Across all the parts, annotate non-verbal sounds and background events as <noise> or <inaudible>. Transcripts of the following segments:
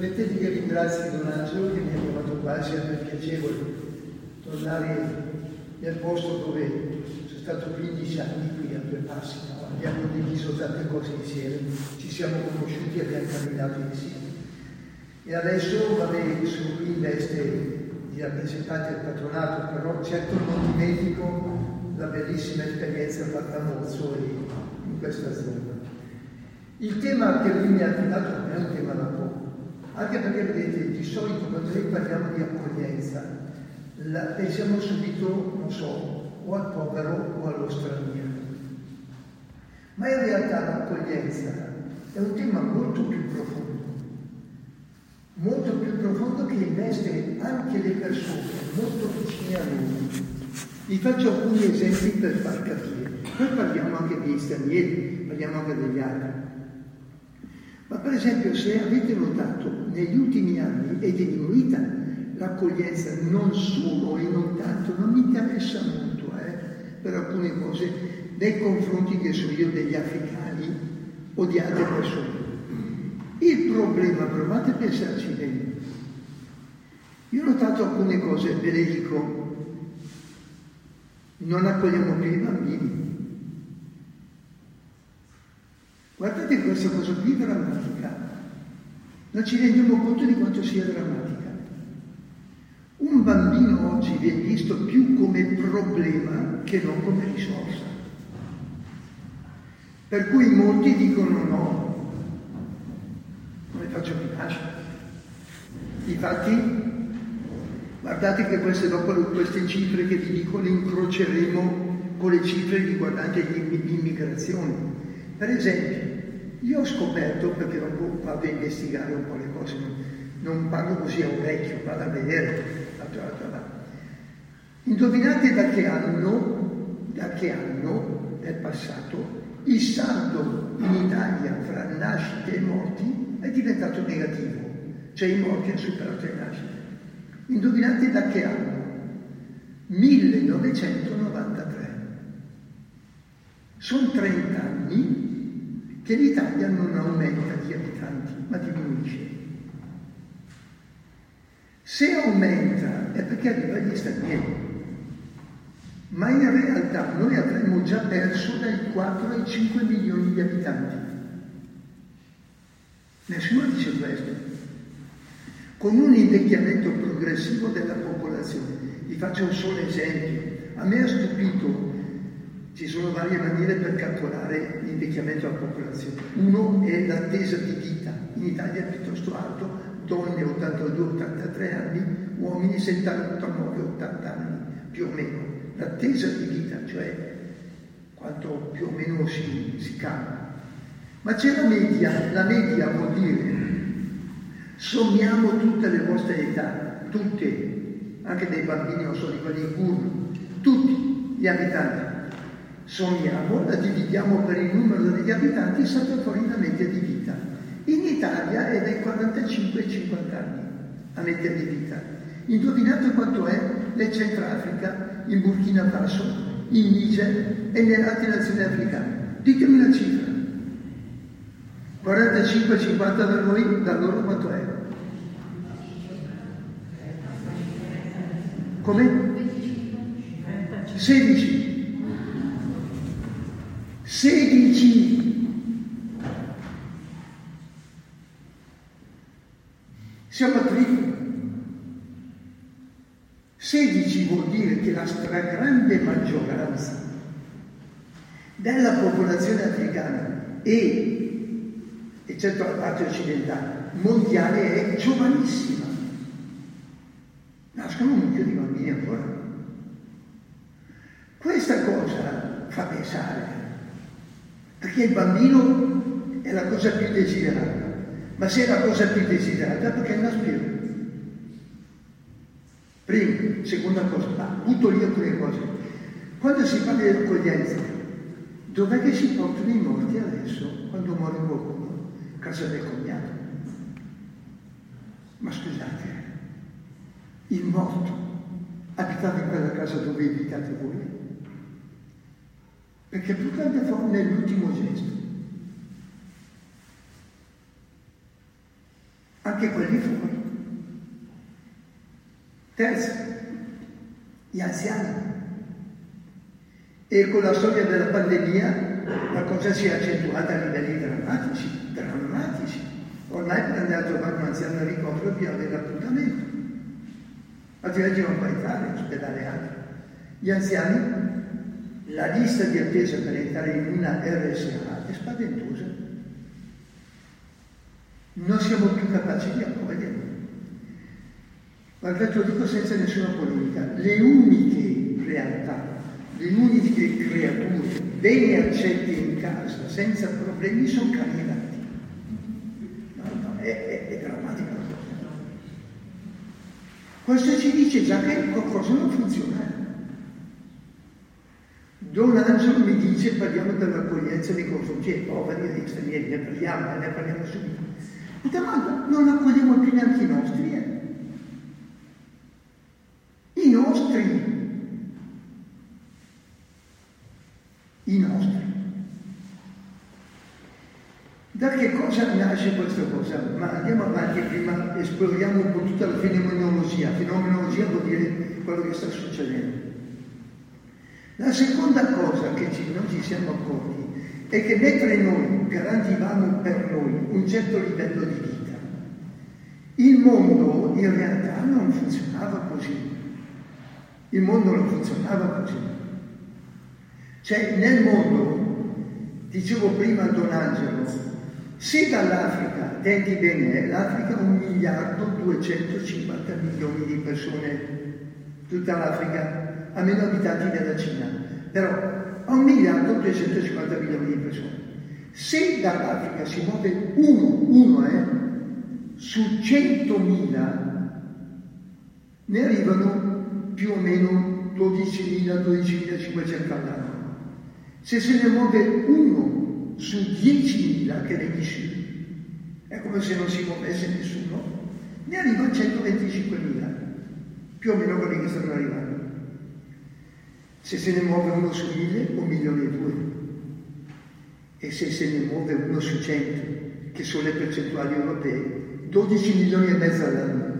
Permettete che ringrazi Don Angelo che mi ha chiamato quasi a me piacevole tornare nel posto dove sono stato 15 anni qui a due passi, no? abbiamo condiviso tante cose insieme, ci siamo conosciuti e abbiamo camminato insieme. E adesso vabbè, sono qui in veste di rappresentante del patronato, però certo non dimentico la bellissima esperienza fatta a Mozzo in questa zona. Il tema che lui mi ha affidato non è un tema da poco, anche perché vedete, di solito quando noi parliamo di accoglienza, la, pensiamo subito, non so, o al povero o allo straniero. Ma in realtà l'accoglienza è un tema molto più profondo, molto più profondo che investe anche le persone molto vicine a noi. Vi faccio alcuni esempi per far capire. Poi parliamo anche degli stranieri, parliamo anche degli altri. Ma per esempio se avete notato negli ultimi anni è diminuita l'accoglienza non solo e non tanto, non mi interessa molto eh, per alcune cose nei confronti che so io degli africani o di altre persone. Il problema, provate a pensarci bene, io ho notato alcune cose, ve le dico, non accogliamo più i bambini. Guardate questa cosa qui drammatica, non ci rendiamo conto di quanto sia drammatica. Un bambino oggi viene visto più come problema che non come risorsa. Per cui molti dicono no, come faccio più nascere? Infatti, guardate che queste, dopo queste cifre che vi dico le incroceremo con le cifre riguardanti l'immigrazione. Per esempio, io ho scoperto, perché dopo vado a investigare un po' le cose, non parlo così a un vecchio, vado a vedere, Indovinate da che anno, da che anno del passato il saldo in Italia fra nascite e morti è diventato negativo, cioè i morti hanno superato le nascite. Indovinate da che anno? 1993. Sono 30 anni che l'Italia non aumenta di abitanti, ma diminuisce. Se aumenta è perché arriva gli stranieri ma in realtà noi avremmo già perso dai 4 ai 5 milioni di abitanti. Nessuno dice questo. Con un invecchiamento progressivo della popolazione, vi faccio un solo esempio, a me ha stupito, ci sono varie maniere per calcolare l'invecchiamento della popolazione. Uno è l'attesa di vita, in Italia è piuttosto alto, donne 82-83 anni, uomini 79-80 anni, più o meno l'attesa di vita, cioè quanto più o meno si, si cambia. Ma c'è la media, la media vuol dire sommiamo tutte le vostre età, tutte, anche dei bambini, non so, di quelli in curva, tutti gli abitanti. Sommiamo, la dividiamo per il numero degli abitanti salta fuori la media di vita. In Italia è dai 45 ai 50 anni la media di vita. Indovinate quanto è nel Centrafrica in Burkina Faso, in Niger e nelle altre nazioni africane. Ditemi una cifra. 45-50 da noi, da loro quanto è? Come? 16. 16. Siamo a triplo. 16 vuol dire che la stragrande maggioranza della popolazione africana e, eccetto la parte occidentale, mondiale è giovanissima. Nascono un mucchio di bambini ancora. Questa cosa fa pensare, perché il bambino è la cosa più desiderata. Ma se è la cosa più desiderata, perché non aspiro? Prima, seconda cosa, ma butto lì alcune cose. Quando si parla di accoglienza, dov'è che si portano i morti adesso, quando muore qualcuno? Casa del cognato. Ma scusate, il morto abitava in quella casa dove abitate voi? Perché più grande forma è l'ultimo gesto. Anche quelli fuori. Terzo, gli anziani. E con la storia della pandemia la cosa si è accentuata a livelli drammatici, drammatici. Ormai per andare a trovare un anziano ricovero bisogna avere l'appuntamento, altrimenti non puoi in ospedale altro. Gli anziani, la lista di attesa per entrare in una RSA è spaventosa. Non siamo più capaci di accoglierli. Guardate, lo dico senza nessuna polemica, le uniche realtà, le uniche creature bene accette in casa, senza problemi, sono cani gatti. No, no, è, è, è drammatica la cosa. Questo ci dice già che qualcosa non funziona. Don Angelo mi dice parliamo dell'accoglienza nei confronti ai poveri e agli stranieri, ne parliamo, ne parliamo subito. Ma non accogliamo più neanche i nostri, eh? I nostri, i nostri. Da che cosa nasce questa cosa? Ma andiamo avanti prima, esploriamo un po' tutta la fenomenologia. Fenomenologia vuol dire quello che sta succedendo. La seconda cosa che ci, non ci siamo accorti è che mentre noi garantivamo per noi un certo livello di vita, il mondo in realtà non funzionava così. Il mondo non funzionava così. Cioè nel mondo, dicevo prima a Don Angelo, se dall'Africa, attenti bene, l'Africa ha un miliardo 250 milioni di persone, tutta l'Africa, ha meno abitanti della Cina, però ha un miliardo 250 milioni di persone. Se dall'Africa si muove uno, uno eh, su 100.000, ne arrivano più o meno 12.000, 12.500 all'anno. Se se ne muove uno su 10.000 che ne dici, è come se non si muovesse nessuno, ne arriva a 125.000, più o meno quelli che stanno arrivando. Se se ne muove uno su 1.000, un milione e due. E se se ne muove uno su 100, che sono le percentuali europee, 12 milioni e mezzo all'anno.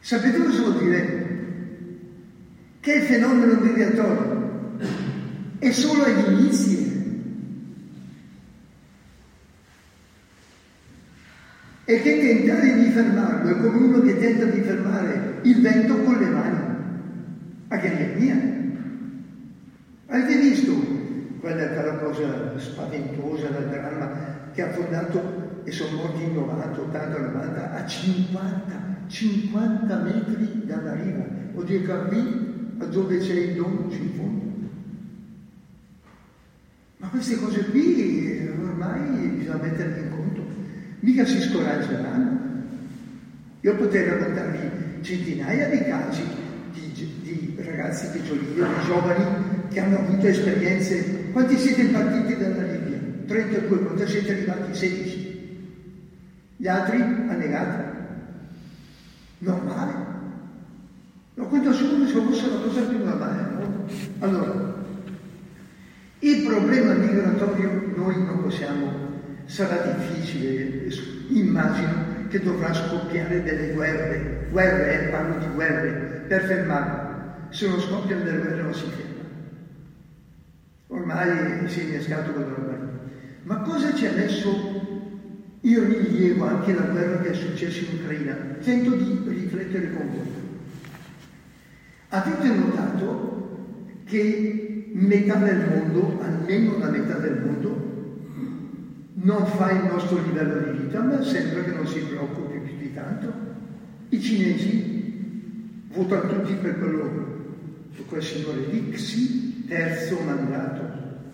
Sapete cosa vuol dire? Che il fenomeno migratorio è solo agli inizi. E che tentare di fermarlo è come uno che tenta di fermare il vento con le mani. A che è mia? Avete visto quella, quella cosa spaventosa, la dramma che ha fondato e sono morti in 90, 80, 90 a 50 50 metri dalla riva, dire che qui, dove c'è il dono, ci in fondo. Ma queste cose qui ormai bisogna metterle in conto, mica si scoraggeranno. Io potrei raccontarvi centinaia di casi di, di ragazzi piccolini, di giovani che hanno avuto esperienze. Quanti siete partiti dalla Libia? 32, quanti siete arrivati? 16. Gli altri annegati normale. Lo conto solo se fosse la cosa più normale. No? Allora, il problema migratorio noi non possiamo, sarà difficile, immagino che dovrà scoppiare delle guerre, guerre, eh, parlo di guerre, per fermarlo. Se non scoppiano delle guerre non si ferma. Ormai si è innescato quello ormai. Ma cosa ci ha messo io rilievo anche la guerra che è successa in Ucraina, tento di riflettere con voi. Avete notato che metà del mondo, almeno la metà del mondo, non fa il nostro livello di vita, ma sembra che non si preoccupi più di tanto. I cinesi votano tutti per quello, su quel signore lì, Xi, terzo mandato,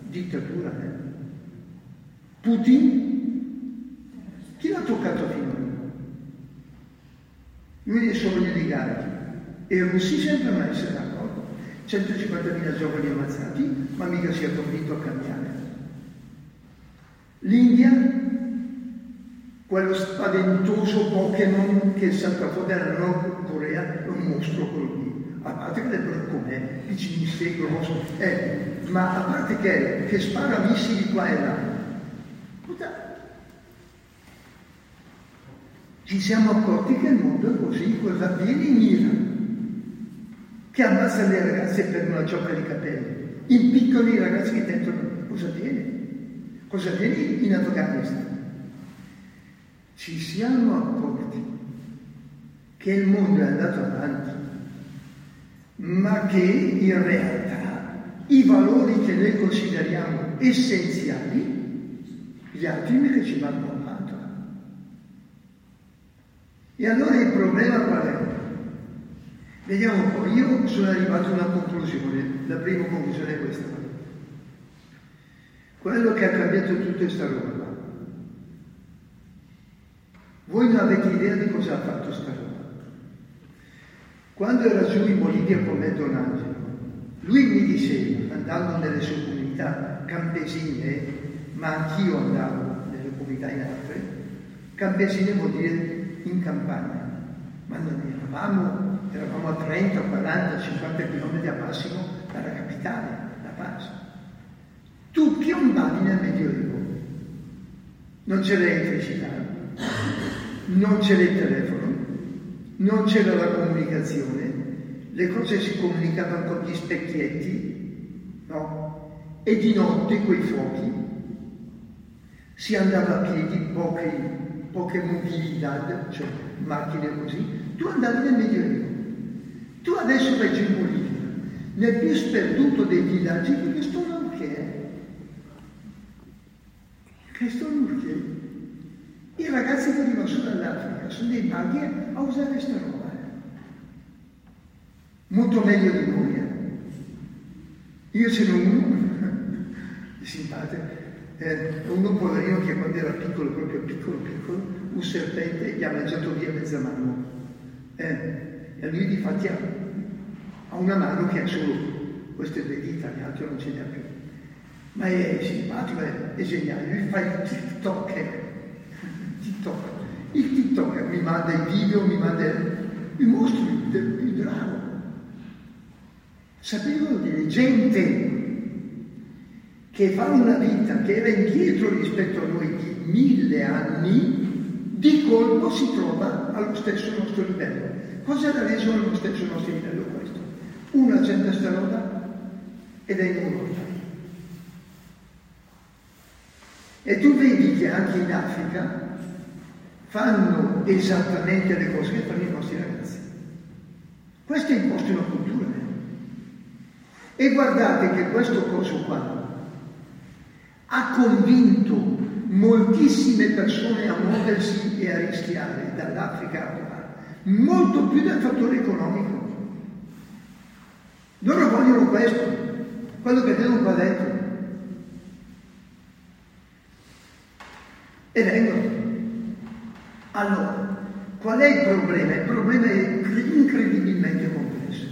dittatura. Eh? Putin, chi l'ha toccato finora? Lui è solo gli oligarchi e i russi sembrano essere d'accordo. 150.000 giovani ammazzati, ma mica si è convinto a cambiare. L'India, quello spaventoso Pokémon che salta fuori dalla Nord Corea, è un mostro lì. A parte che è com'è, vicinissimo, grosso, eh, ma a parte che, che spara missili qua e là. Ci siamo accorti che il mondo è così, cosa avviene in Iran, che ammazza le ragazze per una ciocca di capelli, impiccoli i ragazzi che tentano, cosa avviene? Cosa avviene in Afghanistan? Ci siamo accorti che il mondo è andato avanti, ma che in realtà i valori che noi consideriamo essenziali, gli altri invece ci vanno avanti. E allora il problema qual è? Vediamo un po', io sono arrivato a una conclusione, la prima conclusione è questa. Quello che ha cambiato tutta questa roba. Voi non avete idea di cosa ha fatto sta roba. Quando era giù in Bolivia con me Don Angelo, lui mi diceva, andando nelle sue comunità campesine, ma anch'io andavo nelle comunità in altre, campesine vuol dire in campagna, ma non eravamo, eravamo a 30, 40, 50 km a massimo dalla capitale, La Paz. Tu piombavi nel Medioevo. Non c'era l'elettricità, non c'era il telefono, non c'era la comunicazione, le cose si comunicavano con gli specchietti, no? E di notte quei fuochi si andava a piedi, poche, poche mobilità, cioè macchine così, tu andavi nel Medioevo. Tu adesso vai in Bolivia, nel più sperduto dei villaggi, perché sto che è Urkel, i ragazzi che arrivano su dall'Africa sono dei maghi a usare questa roba. Molto meglio di noi. Eh. Io ce n'ho uno, <laughs> simpatico, eh, uno poverino che quando era piccolo, proprio piccolo, piccolo, un serpente gli ha mangiato via mezza mano. Eh, e lui di fatti ha, ha una mano che ha solo queste due dita, gli altri non ce ne ha più ma è simpatico, è, è geniale, lui fa il TikTok, TikTok. Il TikTok mi manda i video, mi manda i mostri del il drago. Sapevano dire gente che fa una vita che era indietro rispetto a noi di mille anni, di colpo si trova allo stesso nostro livello. Cosa l'ha reso allo stesso nostro livello questo? Una certa strada ed è in Europa. E tu vedi che anche in Africa fanno esattamente le cose che fanno i nostri ragazzi. Questo è imposto una cultura. Eh? E guardate che questo coso qua ha convinto moltissime persone a muoversi e a rischiare dall'Africa a qua, molto più del fattore economico. Loro vogliono questo, quello che devono qua dentro. E vengono. Allora, qual è il problema? Il problema è incredibilmente complesso.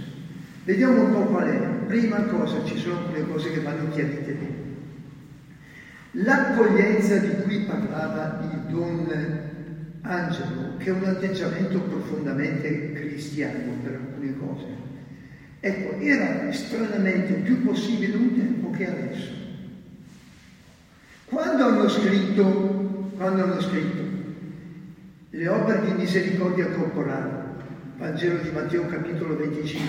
Vediamo un po' qual è. Prima cosa, ci sono alcune cose che vanno chiarite bene. L'accoglienza di cui parlava il Don Angelo, che è un atteggiamento profondamente cristiano per alcune cose, ecco, era stranamente più possibile un tempo che adesso. Quando hanno scritto quando hanno scritto le opere di misericordia corporale, Vangelo di Matteo capitolo 25,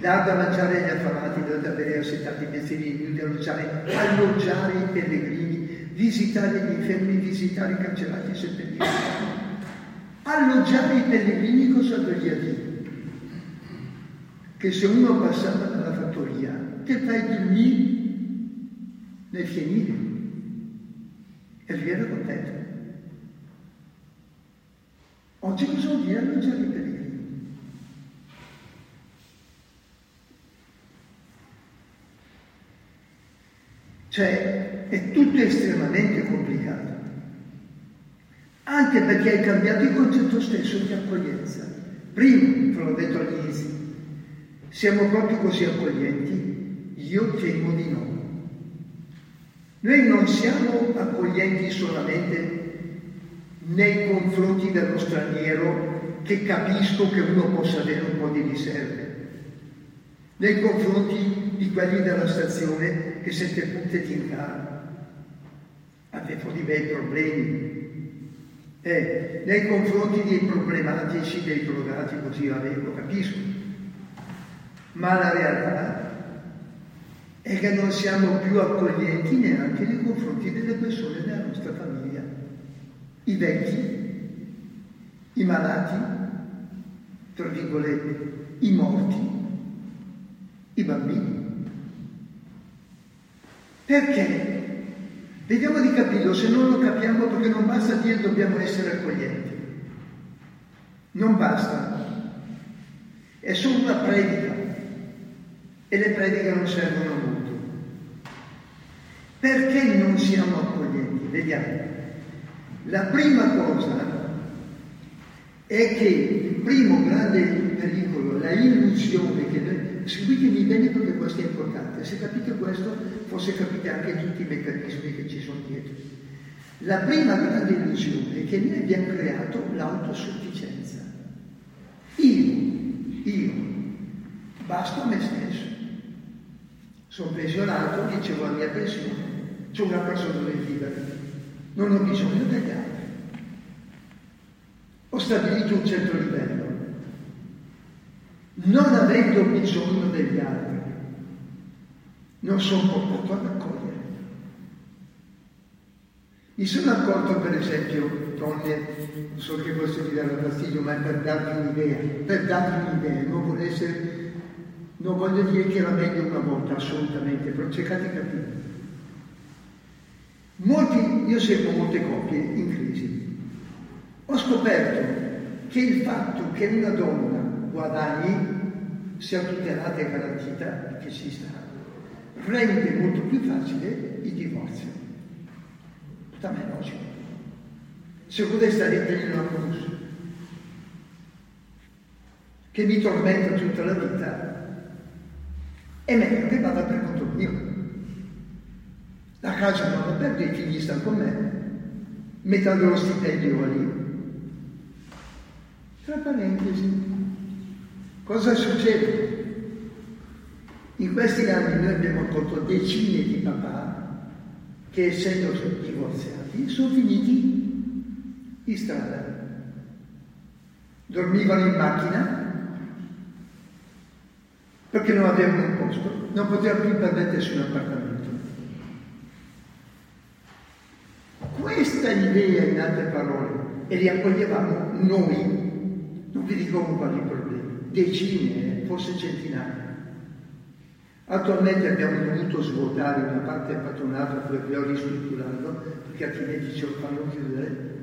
dar da mangiare agli affamati, dar da bere ai settati mestieri nudi, alloggiare, alloggiare i pellegrini, visitare gli infermi, visitare i cancellati e seppelliti. Alloggiare i pellegrini cosa voglia dire? Che se uno passava dalla fattoria, che fai lì nel fienile? E viene contento. Oggi cosa vuol dire alloggiare i pellegrini? Cioè, è tutto estremamente complicato. anche perché hai cambiato il concetto stesso di accoglienza. Primo, te l'ho detto all'inizio, siamo proprio così accoglienti? Io temo di no. Noi non siamo accoglienti solamente nei confronti dello straniero che capisco che uno possa avere un po' di riserve, nei confronti di quelli della stazione che sette punte ti incarano. Avevo di bei problemi, eh, nei confronti dei problematici, dei drogati, così avevo, capisco. Ma la realtà è che non siamo più accoglienti neanche nei confronti delle persone della nostra famiglia, i vecchi, i malati, tra virgolette, i morti, i bambini. Perché? Vediamo di capirlo, se non lo capiamo perché non basta dire dobbiamo essere accoglienti. Non basta. È solo una predica e le prediche non servono molto. Perché non siamo accoglienti? Vediamo. La prima cosa è che il primo grande pericolo, la illusione che noi... Seguitemi bene perché questo è importante. Se capite questo, forse capite anche tutti i meccanismi che ci sono dietro. La prima grande illusione è che noi abbiamo creato l'autosufficienza. Io, io, basta a me stesso. Sono pensionato, ricevo la mia pensione, c'è una persona dove vivere, non ho bisogno degli altri. Ho stabilito un certo livello, non avendo bisogno degli altri, non sono portato ad accogliere. Mi sono accorto, per esempio, donne, so che questo vi darà fastidio, ma è per darvi un'idea, per darvi un'idea, non vuole essere non voglio dire che era meglio una volta, assolutamente, però cercate di capire. Molti, io seguo molte coppie in crisi. Ho scoperto che il fatto che una donna guadagni sia tutelata e garantita, che ci sta, rende molto più facile il divorzio. Me è logico. Se vuole stare in una cruz che mi tormenta tutta la vita, meglio che vada per conto mio. La casa non la perdo, i figli stanno con me, metà dello stipendio lì. Tra parentesi, cosa succede? In questi anni noi abbiamo accolto decine di papà che essendo divorziati sono finiti in strada. Dormivano in macchina perché non avevano un posto, non potevano più permettersi un appartamento. Questa idea, in altre parole, e li accoglievamo noi, non vi dico quali problemi, decine, forse centinaia. Attualmente abbiamo dovuto svuotare una parte del patronato per poi ristrutturarlo, perché altrimenti ce lo fanno chiudere.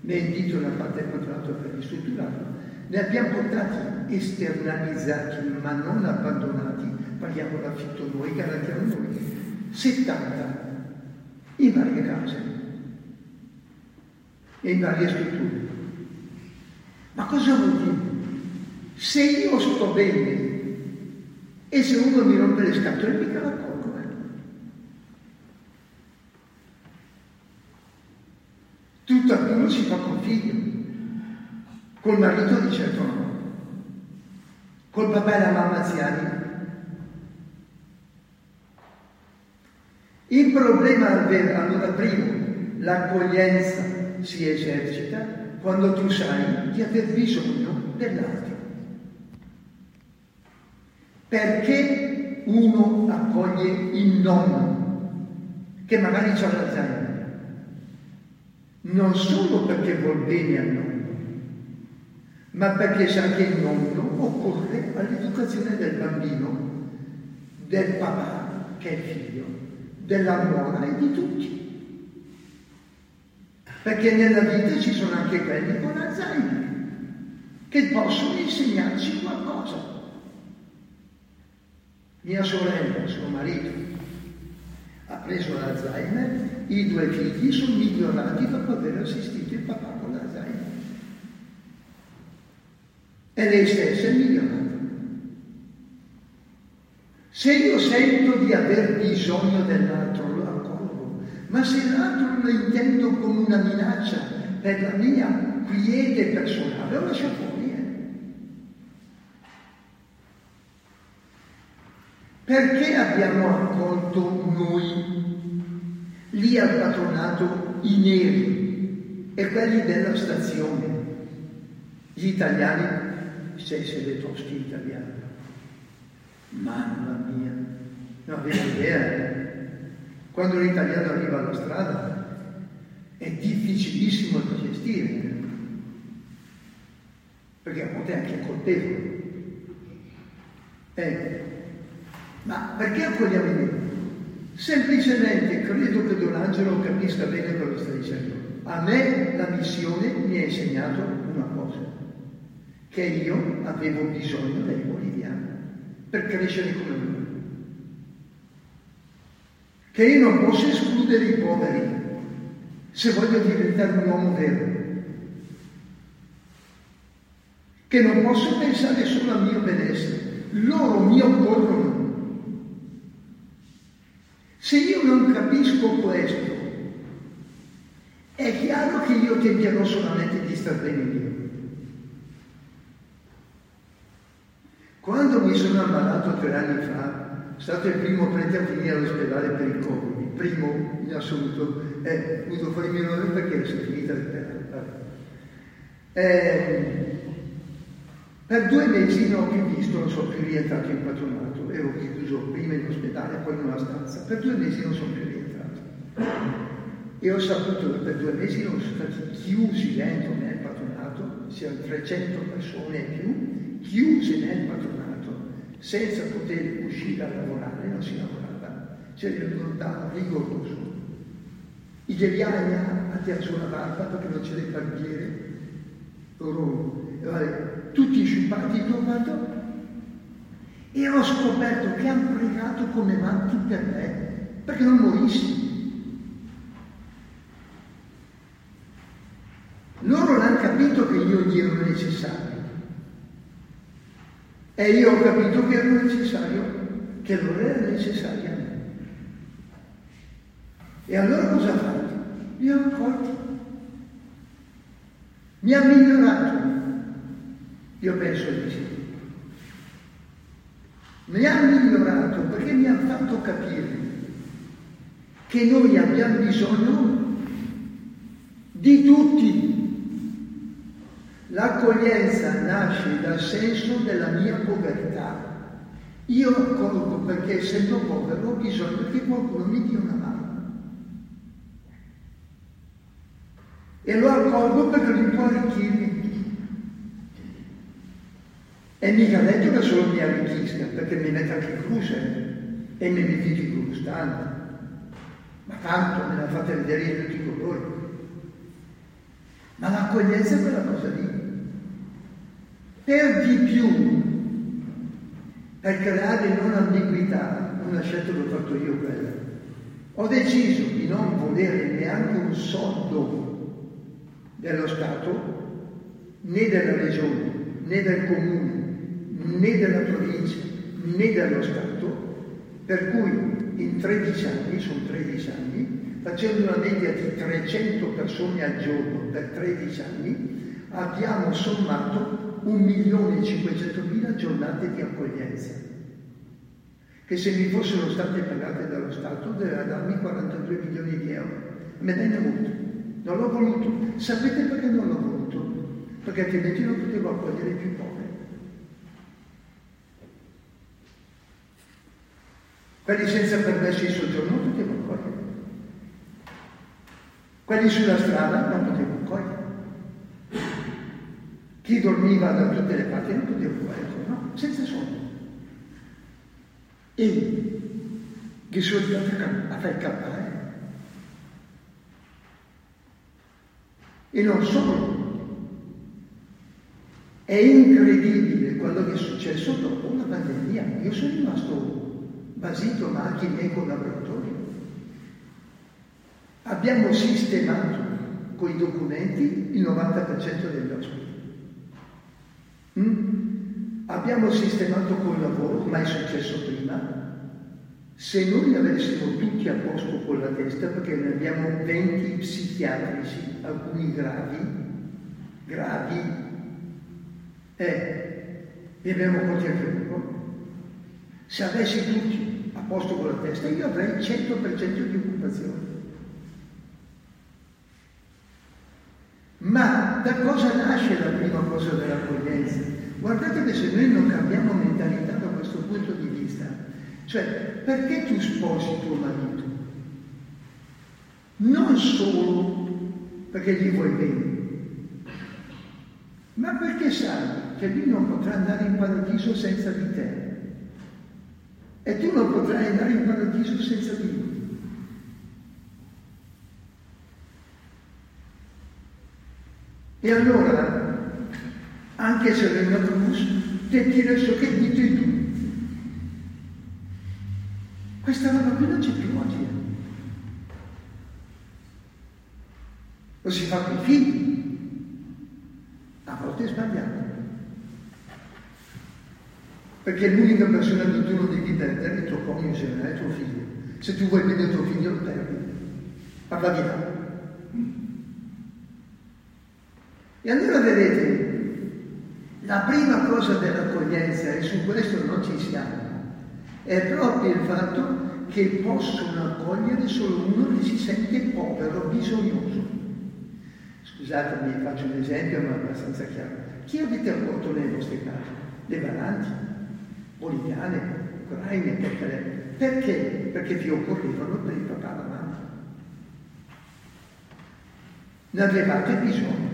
Ne invito una parte del patronato per ristrutturarlo li abbiamo portati esternalizzati, ma non abbandonati, paghiamo l'affitto noi, garantiamo noi, 70 in varie case e in varie strutture. Ma cosa vuol dire? Se io sto bene e se uno mi rompe le scatole, mica l'accolgo. Eh? Tutto a più si fa con figlio. Col marito di certo no. Col papà e la mamma anziani. Il problema allora primo, l'accoglienza si esercita quando tu sai di aver bisogno dell'altro. Perché uno accoglie il nonno, che magari c'ha l'Alzheimer? Non solo perché vuol bene al nonno, ma perché sa che il nonno occorre all'educazione del bambino, del papà che è il figlio, della nuora e di tutti. Perché nella vita ci sono anche quelli con Alzheimer che possono insegnarci qualcosa. Mia sorella, suo marito, ha preso l'Alzheimer i due figli sono migliorati dopo aver assistito il papà con l'Alzheimer. E lei stessa è migliorata. Se io sento di aver bisogno dell'altro, lo accolgo, ma se l'altro lo intendo come una minaccia per la mia quiete personale, lo lascio fuori. Eh. Perché abbiamo accolto noi lì al patronato i neri e quelli della stazione, gli italiani, se siete tosti italiani? Mamma mia, non avevo idea. Quando l'italiano arriva alla strada è difficilissimo da gestire, perché a volte è anche colpevole. Eh, ma perché accogliamo i neri? Semplicemente credo che Don Angelo capisca bene cosa sta dicendo. A me la missione mi ha insegnato una cosa, che io avevo bisogno dei boliviani per crescere come lui. Che io non posso escludere i poveri se voglio diventare un uomo vero. Che non posso pensare solo al mio benessere. Loro mi occorrono. Se io non capisco questo, è chiaro che io tenterò solamente di star bene io. Quando mi sono ammalato tre anni fa, è stato il primo prete a finire all'ospedale per il Covid, il primo in assoluto, eh, ho fuori il mio perché sono finita di eh, per due mesi non ho più visto, non sono più rientrato in patronato, ero chiuso prima in ospedale, poi in una stanza, per due mesi non sono più rientrato. E ho saputo che per due mesi non sono stati chiusi dentro nel patronato, siamo 300 persone e più, chiuse nel patronato, senza poter uscire a lavorare, non si lavorava, c'era il lontano rigoroso. I deviani a terzo la barba perché non c'era il barbiere, loro, vale, tutti sciupati intorno e ho scoperto che hanno pregato come matti per me, perché non morissi. Loro l'hanno capito che io gli ero necessario. E io ho capito che ero necessario, che loro era necessario a me. E allora cosa ha fatto? Mi ha accolto. Mi ha migliorato. Io penso di sì. Mi ha migliorato perché mi ha fatto capire che noi abbiamo bisogno di tutti. L'accoglienza nasce dal senso della mia povertà. Io accolgo perché essendo povero ho bisogno che qualcuno mi dia una mano. E lo accolgo perché lui può arricchirmi. E mica detto che solo mi arricchisca, perché mi mette anche cruse e mi metti gustante. Ma tanto me la fate vedere in tutti i colori. Ma l'accoglienza è quella cosa lì. Per di più, per creare non ambiguità, una scelta l'ho fatto io quella. Ho deciso di non volere neanche un soldo dello Stato, né della Regione, né del Comune, né della provincia, né dello Stato, per cui in 13 anni, sono 13 anni, facendo una media di 300 persone al giorno per 13 anni, abbiamo sommato 1.500.000 giornate di accoglienza, che se mi fossero state pagate dallo Stato doveva darmi 42 milioni di euro. Me ne è voluto. Non l'ho voluto. Sapete perché non l'ho voluto? Perché altrimenti non potevo accogliere i più poveri. Quelli senza permesso di soggiorno non potevo accogliere. Quelli sulla strada non potevo accogliere. Chi dormiva da tutte le parti non poteva fare, no? Senza soldi. E che sono andati a fare campare. E non solo. È incredibile quello che è successo dopo la pandemia. Io sono rimasto basito, ma anche i miei collaboratori. abbiamo sistemato con i documenti il 90% degli ospiti. Mm? Abbiamo sistemato col lavoro, mai successo prima. Se noi avessimo tutti a posto con la testa, perché ne abbiamo 20 psichiatrici, alcuni gravi, gravi, eh, ne abbiamo colti anche loro. Se avessi tutti a posto con la testa, io avrei il 100% di occupazione. Ma da cosa nasce la prima cosa dell'accoglienza? Guardate che se noi non cambiamo mentalità da questo punto di vista, cioè perché tu sposi tuo marito? Non solo perché gli vuoi bene, ma perché sai che lui non potrà andare in paradiso senza di te e tu non potrai andare in paradiso senza di lui. E allora, anche se venga cruz, te tira so che dite tu. Questa roba qui non c'è più oggi. Lo si fa con i figli. A volte è sbagliato. Perché l'unica persona che tu non devi perdere è il tuo coniuge, non è il tuo figlio. Se tu vuoi il tuo figlio lo perdi. Parla di là. E allora vedete, la prima cosa dell'accoglienza, e su questo non ci siamo, è proprio il fatto che possono accogliere solo uno che si sente povero, bisognoso. Scusatemi, faccio un esempio, ma abbastanza chiaro. Chi avete accolto nelle vostre case? Le balanti, boliviane, ucraine, perché? Perché? Perché vi occorrevano per il papà e la mamma. Ne avevate bisogno.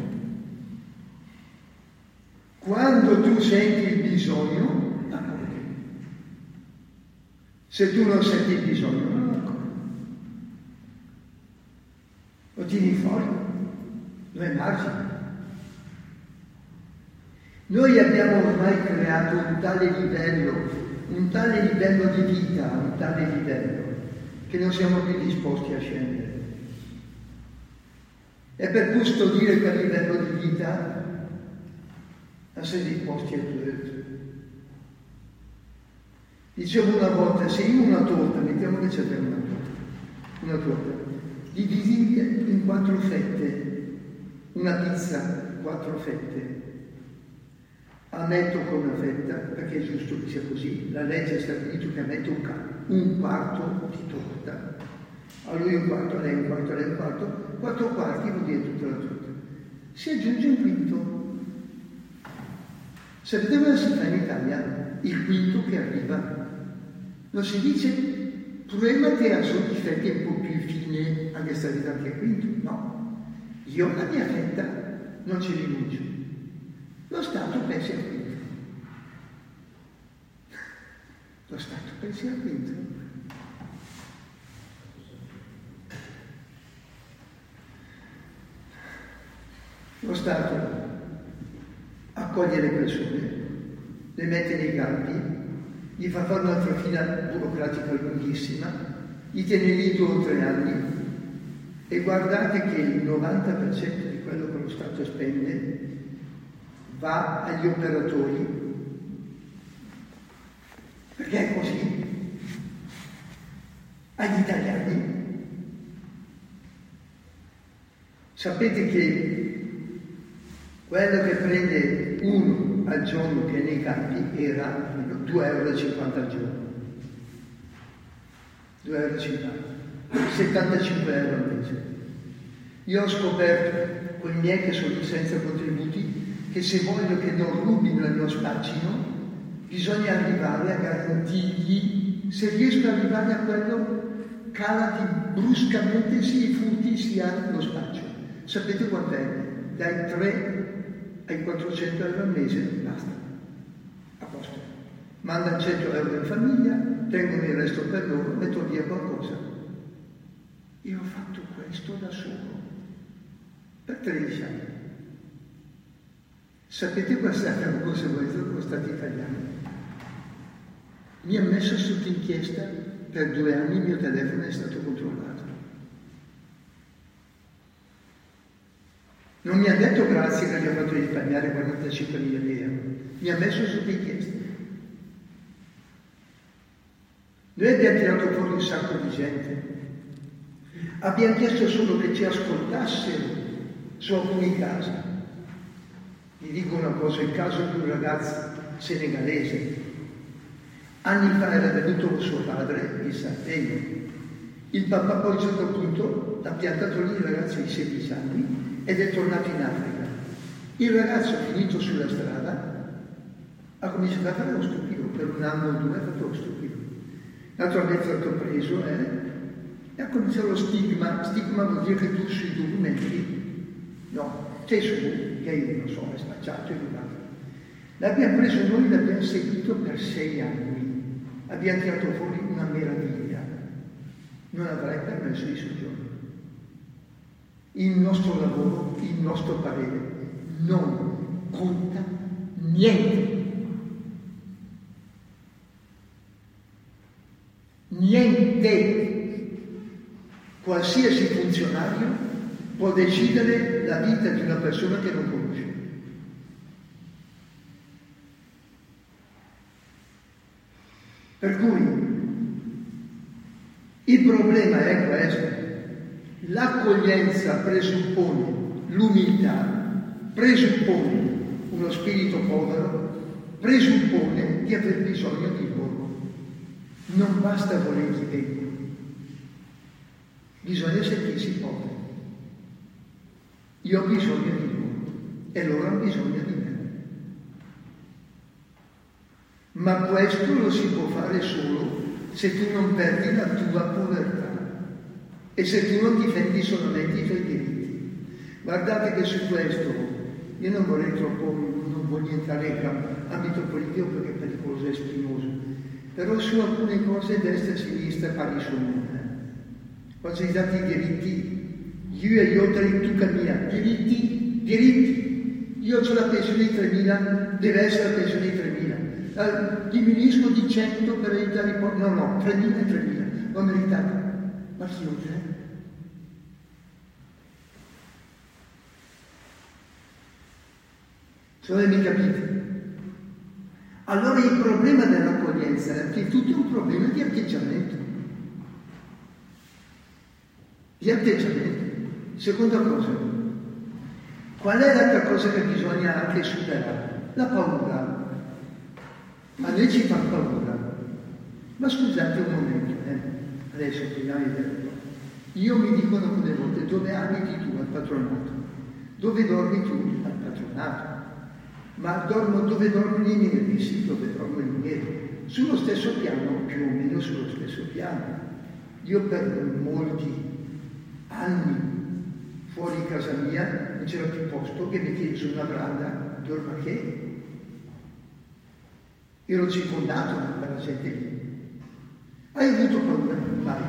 Quando tu senti il bisogno, accogli. Se tu non senti il bisogno, non accogli. Lo tieni fuori, lo emargini. Noi abbiamo ormai creato un tale livello, un tale livello di vita, un tale livello, che non siamo più disposti a scendere. E per custodire quel livello di vita a sei disposti a tutto. Dicevo una volta, se io una torta, mettiamo che c'è una torta, una torta, divisi in quattro fette, una pizza, quattro fette, ammetto con una fetta, perché è giusto che sia così, la legge ha stabilito che ammetto un, un quarto di torta, a lui un quarto, a lei un quarto, a lei un quarto, quattro quarti vuol dire tutta la torta. Si aggiunge un quinto. Cosa si fa in Italia? Il quinto che arriva. Non si dice problema te a soddisfetti un po' più fine a questa vita anche quinto. No. Io la mia fetta non ci rinuncio. Lo Stato pensi al quinto. Lo Stato pensi al quinto. Lo Stato accoglie le persone, le mette nei campi, gli fa fare una trafila burocratica lunghissima, gli tiene lì due o tre anni. E guardate che il 90% di quello che lo Stato spende va agli operatori, perché è così, agli italiani. Sapete che quello che prende uno al giorno che nei campi era 2,50 euro al giorno. 2,50 euro. 75 euro al mese. Io ho scoperto con i miei che sono senza contributi che se voglio che non rubino e non spaccino, bisogna arrivare a garantirgli, se riesco ad arrivare a quello, calati bruscamente sia i furti sia lo spaccio. Sapete quant'è? Dai 3 ai 400 euro al mese, basta, a posto. Manda 100 euro in famiglia, tengono il resto per loro, metto via qualcosa. Io ho fatto questo da solo, per 13 anni. Sapete qual è stata la conseguenza dello Stato italiano? Mi ha messo sotto inchiesta, per due anni il mio telefono è stato controllato. Non mi ha detto grazie che gli ha fatto risparmiare 45 mila euro, mi ha messo su richiesta. Noi abbiamo tirato fuori un sacco di gente, abbiamo chiesto solo che ci ascoltassero su alcuni casi. Vi dico una cosa, il caso di un ragazzo senegalese. Anni fa era venuto suo padre in Sardegna. Il papà poi a un certo punto ha piantato lì il ragazzo di 16 anni ed è tornato in Africa. Il ragazzo, finito sulla strada, ha cominciato a fare lo stupido, per un anno o due ha fatto lo stupido. Naturalmente è stato preso eh, e ha cominciato lo stigma. Stigma vuol dire che tu sui documenti, no, sei su, che io non so, è spacciato e rubato. L'abbiamo preso noi, l'abbiamo seguito per sei anni. Abbiamo tirato fuori una meraviglia. Non avrei permesso di soggiorno. Il nostro lavoro, il nostro parere non conta niente. Niente. Qualsiasi funzionario può decidere la vita di una persona che non conosce. Per cui il problema è questo. L'accoglienza presuppone l'umiltà, presuppone uno spirito povero, presuppone di aver bisogno di loro. Non basta volerli bene, bisogna sentirsi poveri. Io ho bisogno di loro e loro hanno bisogno di me. Ma questo lo si può fare solo se tu non perdi la tua povertà e se tu non difendi solamente i tuoi diritti. Guardate che su questo io non vorrei troppo, non voglio entrare in ambito politico perché è pericoloso e spinoso, però su alcune cose destra e sinistra pari sono. Quando si dati i diritti, io e gli altri tu cammina, diritti, diritti. Io ho la pensione di 3.000, deve essere la pensione di 3.000. Uh, diminuisco di 100 per aiutare i poveri. No, no, 3.000 e 3.000. L'ho meritato. Ma chi lo c'è? Se non mi capite? Allora il problema dell'accoglienza è che è tutto un problema di atteggiamento. Di atteggiamento. Seconda cosa, qual è l'altra cosa che bisogna anche superare? La paura. A noi ci fa paura. Ma scusate un momento, eh? adesso prima di dire. Io mi dicono alcune volte dove abiti tu al patronato? Dove dormi tu al patronato? Ma dormo dove dormono i miei? Sì, dove dormono i miei. Sullo stesso piano, più o meno sullo stesso piano. Io per molti anni fuori casa mia non c'era più posto che mettevi su una branda, dorma che? Ero circondato dalla gente lì. Hai avuto paura? Mai.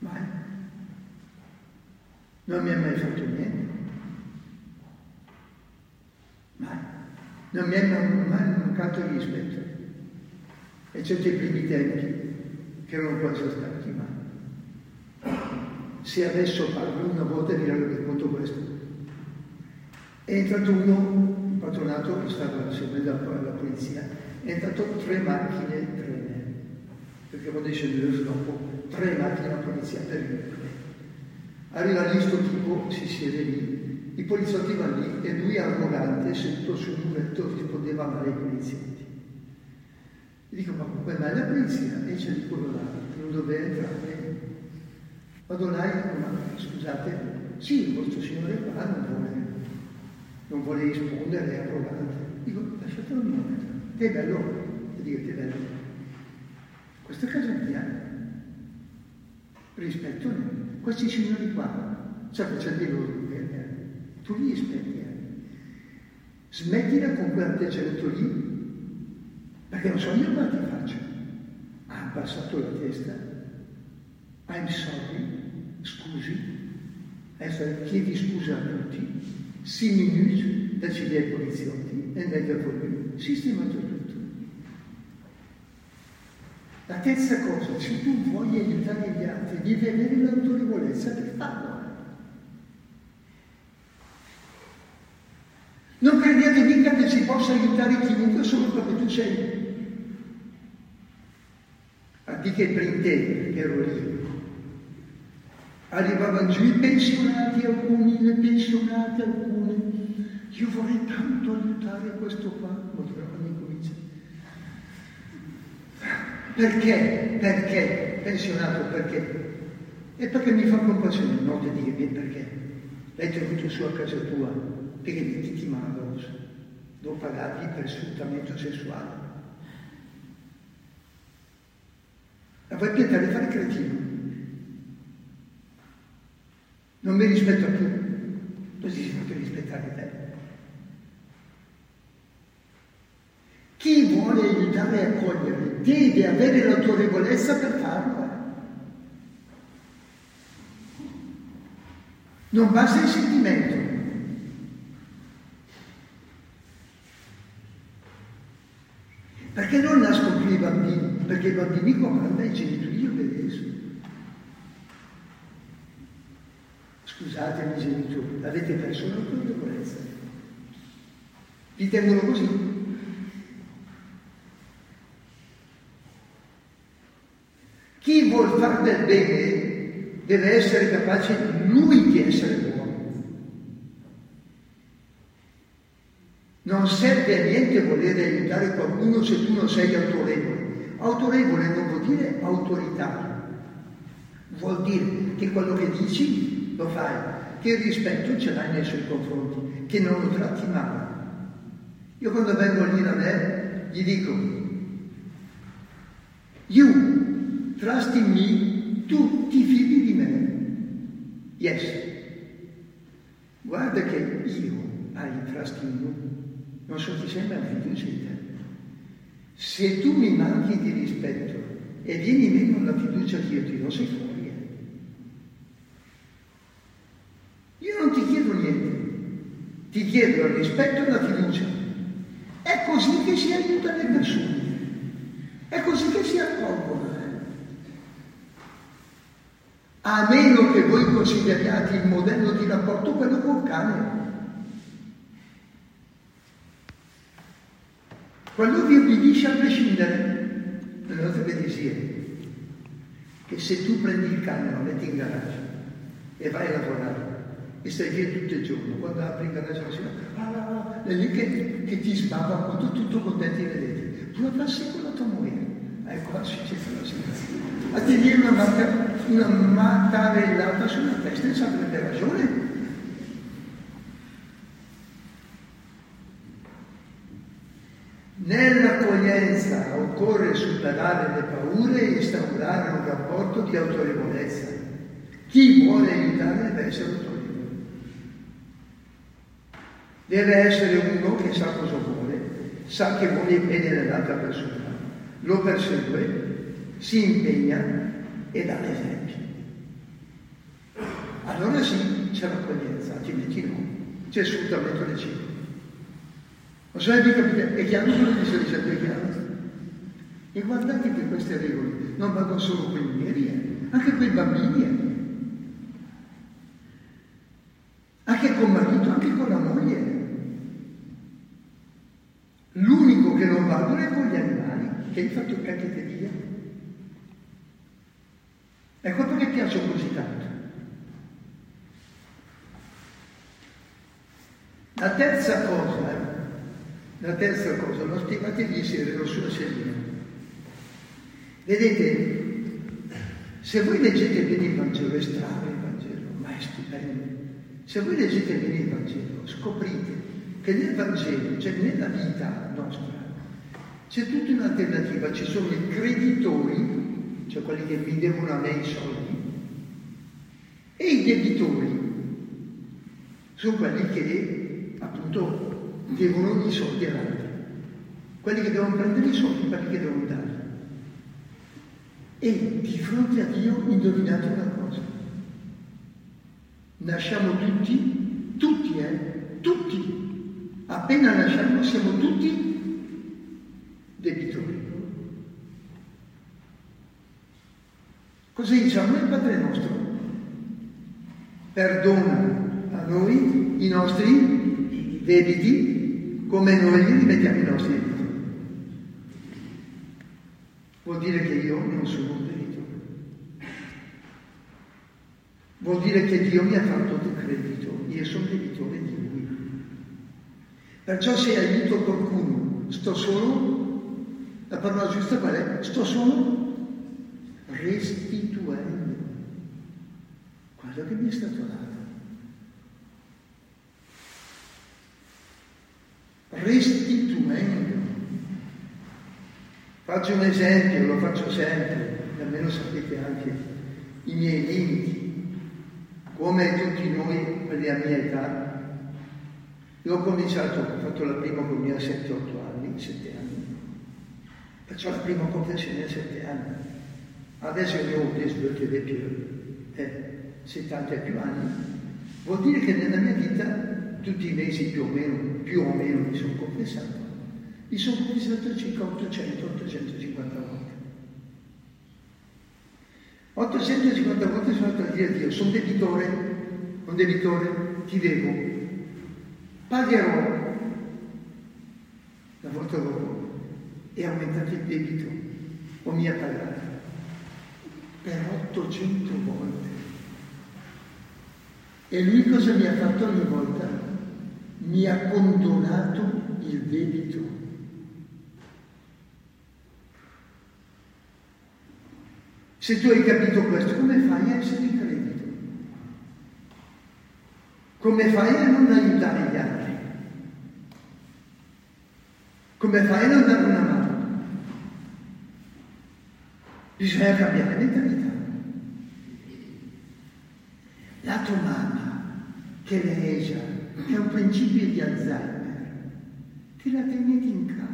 Mai. Non mi ha mai fatto niente. Mai. Non mi è mai mancato di rispetto. Eccetto i primi tempi, che erano quasi stati, ma se adesso parlo una volta vi racconto questo. È entrato uno patronato che stava seguendo la, polizia, è entrato tre macchine trene, perché quando è scenduto dopo, tre macchine della polizia per il treno. Arriva lì sto tipo, si siede lì, i poliziotti vanno lì e lui arrogante, seduto sul muretto, rispondeva male ai poliziotti. Gli dico, ma come mai la polizia? E c'è di quello là, non doveva entrare. Vado là e dico, ma scusate, sì, il vostro signore qua non vuole non vuole rispondere, è arrogante. Dico, lasciatelo un momento, che è bello, e che è bello. Questa casa mia, rispetto questi signori qua, sta facendo i loro doveri, tu li rispetti. Eh. Smettila con quell'atteggiamento lì, perché non so io cosa ti faccio. Ha abbassato la testa, I'm sorry, scusi, adesso chiedi scusa a tutti, 6 minuti da ci dai poliziotti e andate con lui, sistemato tutto. La terza cosa, se tu vuoi aiutare gli altri, devi avere l'autorevolezza per farlo. Solo perché tu sei. A di che prendete, ero lì. Arrivavano giù i pensionati alcuni, le pensionate alcune. Io vorrei tanto aiutare questo qua. Perché? Perché? Pensionato perché? E perché mi fa compassione, non ti dirmi perché. L'hai tenuto su a casa tua, perché ti timava, lo pagati per sfruttamento sessuale. A voi piacere fare cretino. Non mi rispetto più, così si può rispettare te. Chi vuole aiutare a cogliere deve avere l'autorevolezza per farlo. Non basta il sentimento. Perché non nascono più i bambini? Perché i bambini comandano i genitori, io obbedisco. Scusatemi genitori, avete perso la consapevolezza. Vi tengono così. Chi vuol fare del bene deve essere capace lui di essere buono. Non serve a niente voler aiutare qualcuno se tu non sei autorevole. Autorevole non vuol dire autoritario, vuol dire che quello che dici lo fai, che il rispetto ce l'hai nei suoi confronti, che non lo tratti male. Io quando vengo lì da me gli dico, you trust in me, tu ti fidi di me. Yes. Guarda che io hai trust in me non so ti sembra fiducia in te. Se tu mi manchi di rispetto e vieni meno la fiducia che io ti do, sei fuori. Io non ti chiedo niente, ti chiedo il rispetto e la fiducia. È così che si aiuta le persone, è così che si accolgono. A meno che voi consideriate il modello di rapporto quello col cane. Quello vi obbedisce a prescindere. Le nostre benesie. Che se tu prendi il cane, lo metti in garage e vai a lavorare e stai via tutto il giorno, quando apri il garage la sera, ah, è lì che, che ti sbava appunto tutto contenti e vedete. Tu passi con la tua moglie. Ecco la situazione. A tenere una, marca, una mattarellata sulla testa e saprebbe ragione. Nell'accoglienza occorre superare le paure e instaurare un rapporto di autorevolezza. Chi vuole aiutare deve essere autorevole. Deve essere uno che sa cosa vuole, sa che vuole il bene dell'altra persona, lo persegue, si impegna e dà l'esempio. Allora sì, c'è l'accoglienza, altrimenti no, c'è sfruttamento reciproco. Non so se capite, è chiaro quello che sto dicendo, è chiaro. E guardate che queste regole non vanno solo con i neri, eh, anche con i bambini, eh. anche con il marito, anche con la moglie. L'unico che non valgono è con gli animali, che hai fatto cacchete via. Ecco perché piacciono così tanto. La terza cosa la terza cosa, ieri sera, ero sulla sedia. Vedete, se voi leggete bene il Vangelo, è strano il Vangelo, ma è stupendo. Se voi leggete bene il Vangelo, scoprite che nel Vangelo, cioè nella vita nostra, c'è tutta un'alternativa, ci sono i creditori, cioè quelli che mi devono a me i soldi, e i debitori, sono quelli che appunto devono i soldi all'altro. Quelli che devono prendere i soldi, quelli che devono dare. E di fronte a Dio indovinate una cosa. Nasciamo tutti, tutti, eh, tutti. Appena nasciamo siamo tutti debitori. Così diciamo il Padre nostro. Perdona a noi i nostri debiti come noi li mettiamo i nostri debiti. Vuol dire che io non sono un debitore. Vuol dire che Dio mi ha fatto del credito, io sono debitore di Lui. Perciò se aiuto qualcuno, sto solo, la parola giusta qual è? Sto solo restituendo quello che mi è stato dato. restituendo. Faccio un esempio, lo faccio sempre, almeno sapete anche i miei limiti, come tutti noi, quelli a mia età. Io ho cominciato, ho fatto la prima comunione a 7-8 anni, 7 anni, faccio la prima confessione a 7 anni. Adesso io ho detto che più, eh, 70 e più anni, vuol dire che nella mia vita tutti i mesi più o meno, più o meno mi sono confessato, mi sono confessato circa 800-850 volte. 850 volte sono andato a dire a Dio, sono debitore, un debitore, ti devo, pagherò. La volta dopo è aumentato il debito, o mi ha pagato, per 800 volte. E lui cosa mi ha fatto ogni volta? mi ha condonato il debito. Se tu hai capito questo, come fai a essere credito? Come fai a non aiutare gli altri? Come fai a non dare una mano? Bisogna cambiare mentalità. La tua mamma che legge è un principio di Alzheimer, ti la tenete in casa.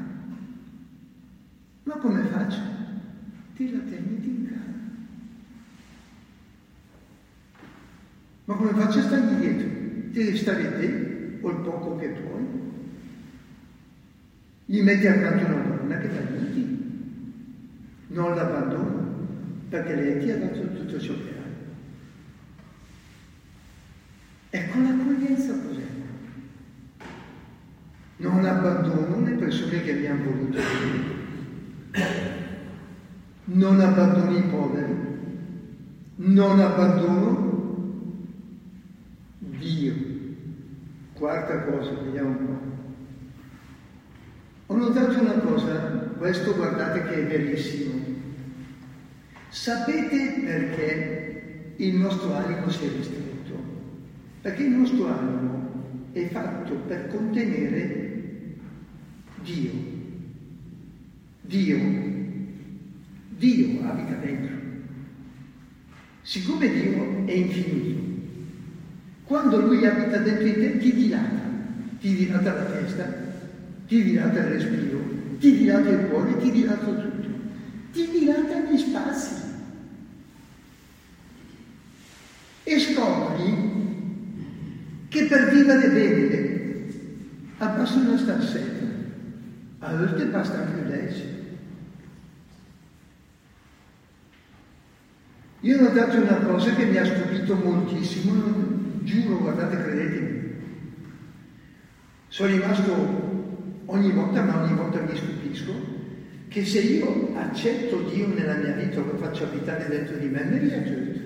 Ma come faccio? Ti la tenete in casa. Ma come faccio a stargli dietro? Devi stare te il poco che puoi. Gli metti accanto una donna che ti aiuti. Non l'abbandono, perché lei ti ha dato tutto ciò che hai. Ecco l'accoglienza cos'è? Non abbandono le persone che mi hanno voluto bene. Non abbandono i poveri. Non abbandono Dio. Quarta cosa, vediamo un po'. Ho notato una cosa, questo guardate che è verissimo. Sapete perché il nostro animo si è ristretto? Perché il nostro animo è fatto per contenere Dio. Dio. Dio abita dentro. Siccome Dio è infinito, quando Lui abita dentro di te ti dilata, ti dilata la testa, ti dilata il respiro, ti dilata il cuore, ti dilata tutto, ti dilata gli spazi. E scopri che per vivere bene basta star sempre, a volte basta anche leggere. Io ho notato una cosa che mi ha stupito moltissimo, giuro, guardate, credetemi. Sono rimasto ogni volta, ma ogni volta mi stupisco, che se io accetto Dio nella mia vita, lo faccio abitare dentro di me, mi riaccetto.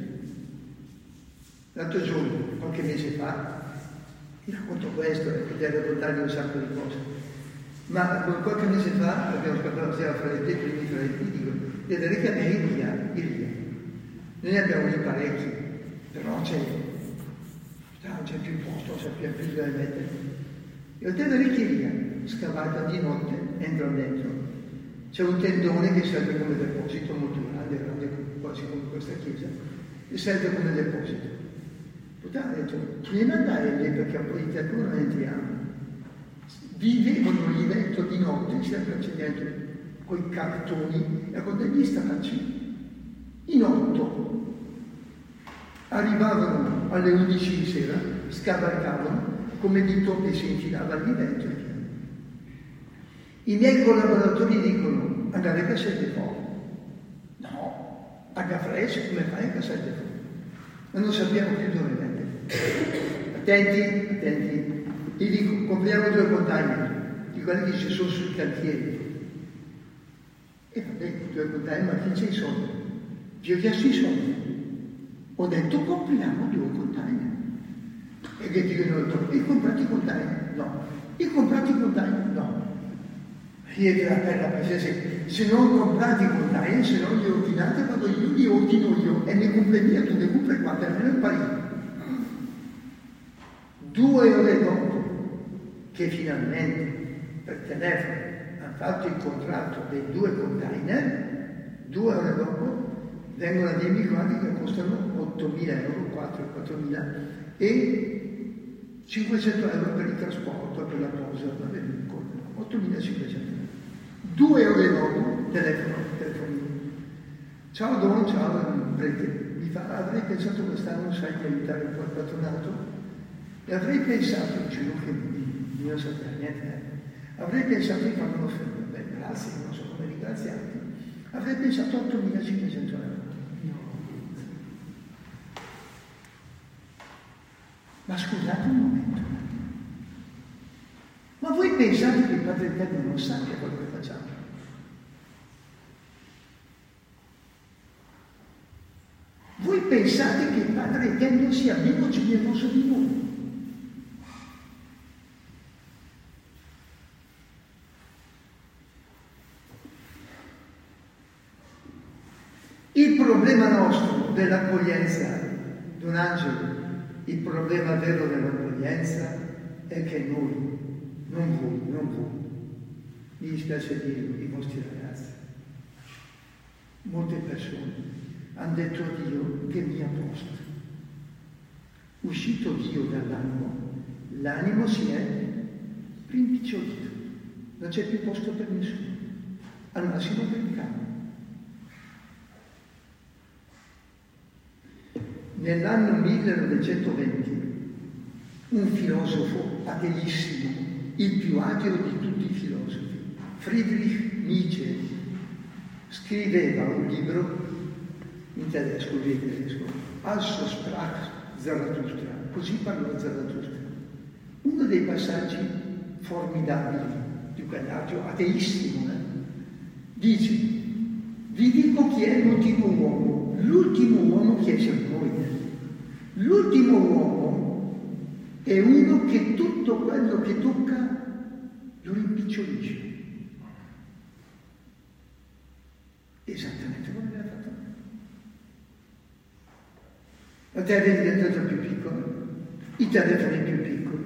L'altro giorno, qualche mese fa, ti racconto questo per poter raccontarvi un sacco di cose. Ma qualche mese fa abbiamo scoperto che fra le te, primi fra le dico, vedere che a me Iria, Iria. Noi ne abbiamo lì parecchi, però c'è, c'è più posto, c'è più, più da mettere. E detto che Iria, scavata di notte, entra dentro. C'è un tendone che serve come deposito molto grande, grande quasi come questa chiesa, e serve come deposito. Puttana ha detto, vieni andare lì perché un po' di tempo non entriamo. Vivevano lì dentro di notte, sempre accendendo quei cartoni e con degli stracci. In otto arrivavano alle 11 di sera, scavalcavano come di topi si infilavano lì dentro. I miei collaboratori dicono andare a cassette fuori. No, a Gaffres come fai a cassette fuori? Ma non sappiamo più dove andare. Attenti, attenti. Gli dico, compriamo due container. di quelli che ci sono sui cantieri. E vabbè, due container, ma chi c'è i soldi? Gli ho chiesto i soldi. Ho detto compriamo due container. E che dicono, e comprati i container? No. E comprati i container? No. Chiede la per la presenza, se non comprate i container, se non li ordinate, vado io, li ordino io e ne compri mia, tu ne compri quattro, me ne pari. Due ore dopo che finalmente per telefono hanno fatto il contratto dei due container, due ore dopo vengono a dirmi quanti che costano 8.000 euro, 4, 4.000 e 500 euro per il trasporto, per la posa, 8.500 euro. Due ore dopo, telefono, telefonino. Ciao Don, ciao, mi fa, avrei pensato quest'anno, sai, di aiutare il patronato? E avrei pensato, in giro che io non sapeva niente, eh. avrei pensato di fare un'offerta, beh, grazie, non so come ringraziarti, avrei pensato 8.500 euro. Ma scusate un momento, ma voi pensate che il Padre Eterno non sa che è quello che facciamo? Voi pensate che il Padre Eterno sia meno generoso di noi? Il problema nostro dell'accoglienza, Don Angelo, il problema vero dell'accoglienza è che noi, non voi, non voi, mi dispiace dirlo, i vostri ragazzi, molte persone hanno detto a Dio che mi ha posto. Uscito Dio dall'animo, l'animo si è rimpicciolito, non c'è più posto per nessuno, al massimo per il capo. Nell'anno 1920 un filosofo ateissimo, il più ateo di tutti i filosofi, Friedrich Nietzsche, scriveva un libro in tedesco, in tedesco, Also sprach Zarathustra, così parlò Zarathustra. Uno dei passaggi formidabili di quell'ateo ateissimo eh, dice, vi dico chi è l'ultimo uomo, l'ultimo uomo chi è siamo noi. L'ultimo uomo è uno che tutto quello che tocca lo rimpicciolisce. Esattamente come l'ha fatto. La terra è diventata più piccola, i telefoni più piccoli,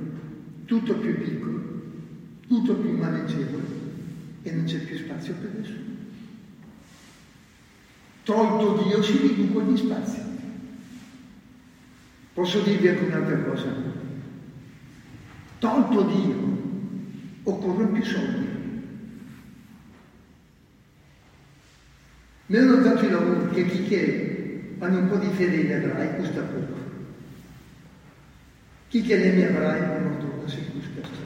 tutto più piccolo, tutto più maneggevole e non c'è più spazio per nessuno. Tolto Dio si riducono gli spazi. Posso dirvi anche un'altra cosa. Tolto Dio, occorrono più soldi. Mi hanno dato i lavori che chi che hanno un po' di fede in ebrai costa poco. Chi che ne ebrai non torna si costa stesso.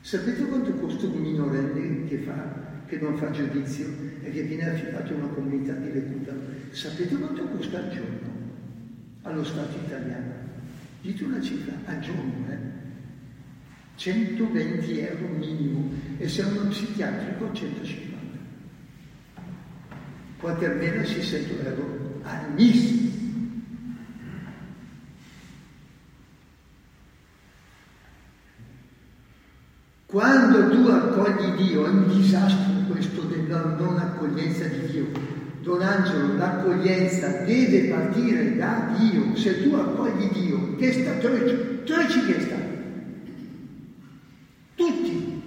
Sapete quanto costa un minorenne che, fa, che non fa giudizio e che viene affidato a una comunità di recluta? Sapete quanto costa al giorno allo Stato italiano? Dite una cifra, al giorno, eh? 120 euro minimo e se uno psichiatrico 150. Quanti almeno 600 euro al mese. Quando tu accogli Dio, è un disastro questo della non accoglienza di Dio. Don Angelo, l'accoglienza deve partire da Dio. Se tu accogli Dio, che sta treci, treci che. Tutti.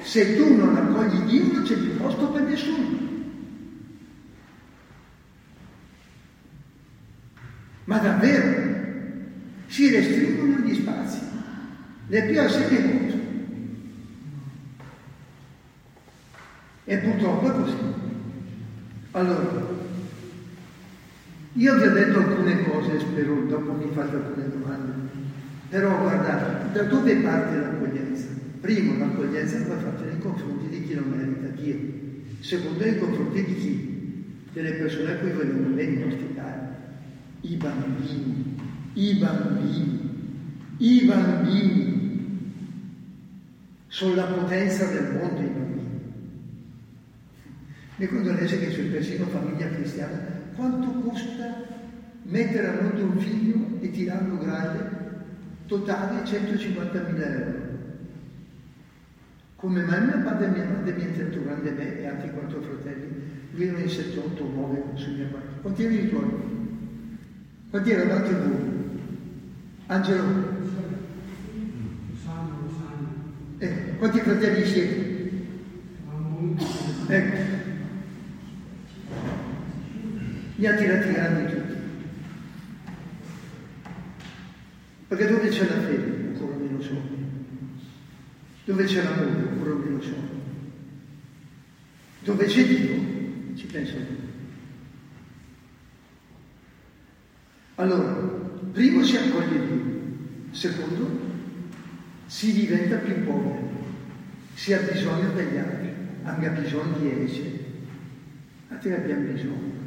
Se tu non accogli Dio non c'è più posto per nessuno. Ma davvero si restringono gli spazi, le più assegni cose. E purtroppo è così. Allora, io vi ho detto alcune cose, spero dopo mi fate alcune domande, però guardate, da dove parte l'accoglienza? Primo, l'accoglienza va fatta nei confronti di chi non merita Dio. Secondo, nei confronti di chi? Delle persone a cui vogliono bene in ospitare. I bambini, i bambini, i bambini. sono la potenza del mondo i bambini. Nel condonese che c'è persino famiglia cristiana, quanto costa mettere al mondo un figlio e tirarlo grande? Totale 150.000 euro. Come mai mio padre e mia madre mi hanno tenuto grande me e altri quattro fratelli? Lui era in 78 o 9 su mia parte. Quanti erano i tuoi? Quanti erano altri voi? Angelo? Eh, quanti fratelli siete? Ecco. Mi ha tirati grandi tutti. Perché dove c'è la fede? Ancora meno so. Dove c'è l'amore? Ancora meno so. Dove c'è Dio? Ci penso io. Allora, primo si accoglie Dio, secondo si diventa più poveri, si ha bisogno degli altri, anche bisogno di essi, a te abbiamo bisogno.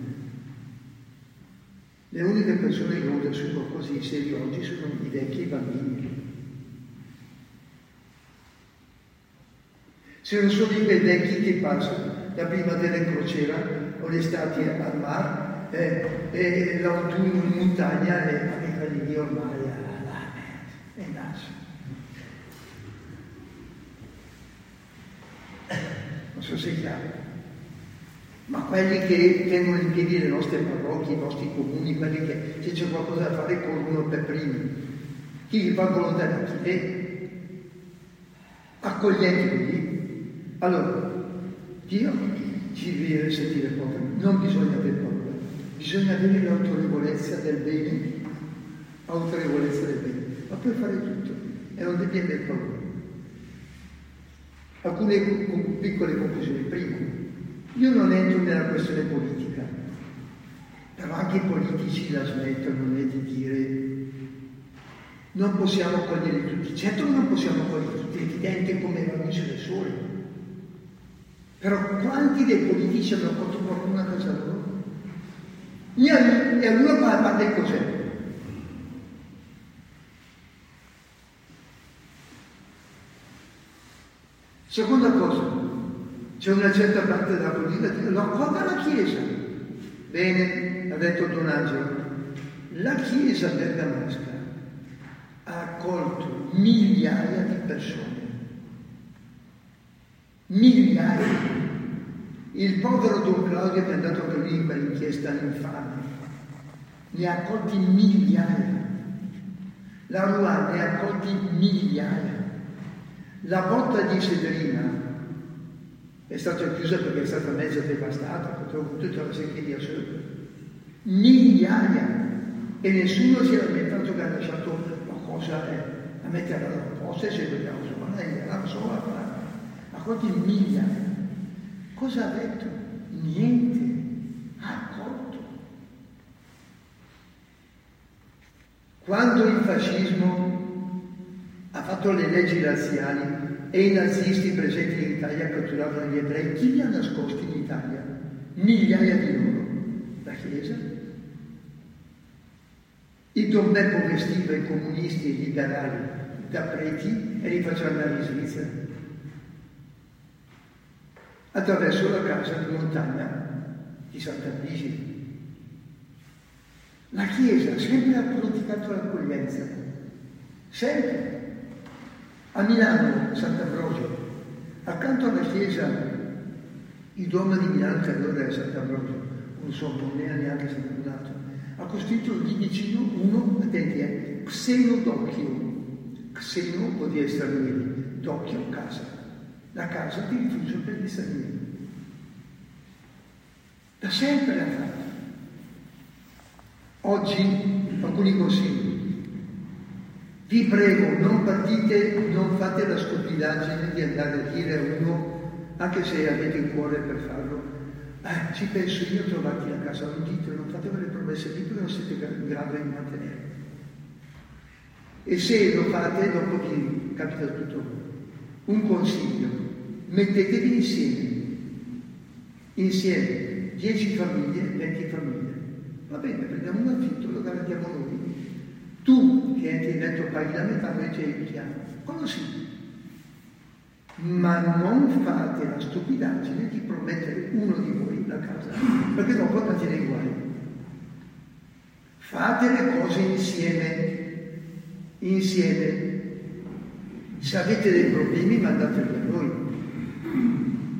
Le uniche persone che hanno vissuto qualcosa di serio oggi sono i vecchi e i bambini. Se non sono i vecchi che passano da prima della crociera o l'estate al mare eh, e l'autunno in montagna e anche quelli lì ormai è naso. Non so se è chiaro. Ma quelli che tengono in piedi le nostre parrocchie, i nostri comuni, quelli che se c'è qualcosa da fare corrono per primi. Chi li fa volontariati? Eh, accoglieteli. Allora, Dio ci deve sentire poveri, non bisogna avere paura, bisogna avere l'autorevolezza del bene, autorevolezza del bene, ma puoi fare tutto e non devi avere paura. Alcune piccole conclusioni. Primo, io non entro nella questione politica, però anche i politici la smettono di dire non possiamo cogliere tutti. Certo non possiamo cogliere tutti, è evidente come la luce del sole. Però quanti dei politici hanno fatto qualcuno a casa loro? E allora parte cos'è? Seconda cosa, c'è una certa parte della politica che lo accolga la Chiesa. Bene, ha detto Don Angelo, la Chiesa bergamasca ha accolto migliaia di persone. Migliaia. Il povero Don Claudio che è andato per lì in quell'inchiesta infame ne ha accolti migliaia. La Ruanda ne ha accolti migliaia. La botta di Severina è stata chiusa perché è stata mezza devastata, purtroppo tutta la secchia sopra. Migliaia. E nessuno si è lamentato che ha lasciato la cosa eh, a mettere alla posta e se vogliamo lei era sola, ma quanti migliaia. Cosa ha detto? Niente. Ha accolto. Quando il fascismo ha fatto le leggi razziali e i nazisti presenti in Italia catturavano gli ebrei, chi li ha nascosti in Italia? Migliaia di loro. La Chiesa. Il Don Beppo vestiva i comunisti e i liberali da preti e li faceva andare in Svizzera. Attraverso la casa di montagna di Santa. La Chiesa sempre ha praticato l'accoglienza, sempre. A Milano, Sant'Ambrogio, accanto alla chiesa, il Duomo di Milano, che allora è Sant'Ambrogio, non so, non era neanche fondato, ha costruito lì vicino uno, attenti, eh, xenodocchio. Xeno vuol dire stranieri, docchio, casa. La casa di rifugio per gli stranieri. Da sempre l'ha fatto. Oggi alcuni consigli. Vi prego, non partite, non fate la stupidaggine di andare a dire a uno, anche se avete il cuore per farlo, eh, ci penso io a trovarti a casa, non dite, non fate quelle promesse lì perché non siete in grado di mantenere. E se lo fate, dopo vi capita tutto. Un consiglio, mettetevi insieme, insieme, 10 famiglie, 20 famiglie. Va bene, prendiamo un affitto, lo garantiamo noi. Tu che entri in letto paghi la metà, noi ti aiutiamo. Quello sì. ma non fate la stupidaggine di promettere uno di voi la casa, perché dopo andate nei guai. Fate le cose insieme, insieme. Se avete dei problemi mandateli a noi.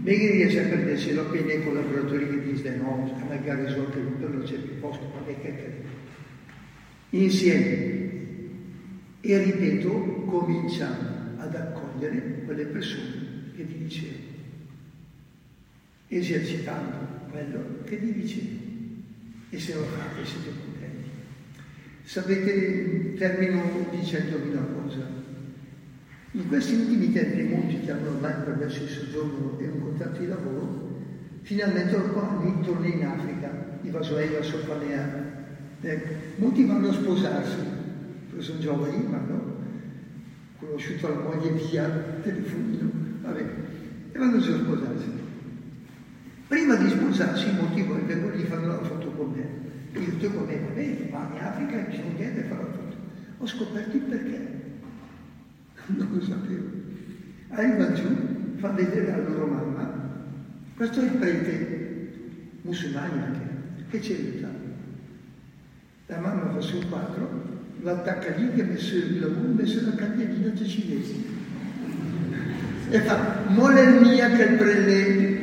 Megri è sempre piacere che i miei collaboratori che dicono no, magari risolto tutto, non c'è più posto, ma che cacchio. Insieme. E ripeto, cominciamo ad accogliere quelle persone che vi dicevo, esercitando quello che vi dicevo. E se lo fate siete contenti. Sapete, termino dicendovi una cosa. In questi ultimi tempi molti che hanno ormai permesso il soggiorno e un contratto di lavoro, finalmente hanno torno in Africa, i Vasuei, la Sofanea. Ecco, molti vanno a sposarsi, perché sono giovani, vanno, conosciuto la moglie via telefonino, vabbè, e vanno a sposarsi. Prima di sposarsi molti vengono e gli fanno la foto con me. Io dico con me, va bene, va in Africa e ci non niente fare la foto. Ho scoperto il perché <laughs> non lo sapevo. Arriva giù, fa vedere alla loro mamma, questo è il prete, musulmani anche, che c'è aiuta. La mamma fa sul quadro, l'attacca lì che ha messo il lavoro, ha messo la candelina dei cinesi. E fa, mole mia che il prete,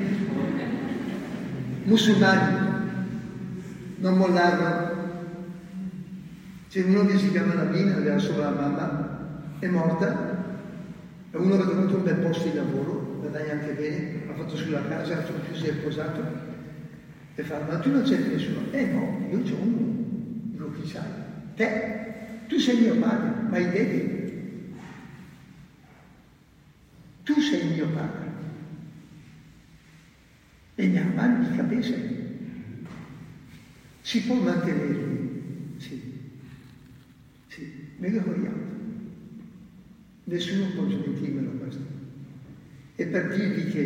musulmani, non mollarono. C'è uno che si chiama Lamina, aveva solo la mamma, è morta, e uno aveva avuto un bel posto di lavoro, guadagna anche bene, ha fatto sulla casa, sono più si è sposato, e fa, ma tu non c'è nessuno? Eh no, io c'ho uno. Dico, chi sai? Te, tu sei mio padre, ma hai debiti. Tu sei mio padre. E mani di cabeza. Si può mantenere? Sì. Sì, mega vogliamo. Nessuno può smentirmelo questo. E per dirvi che,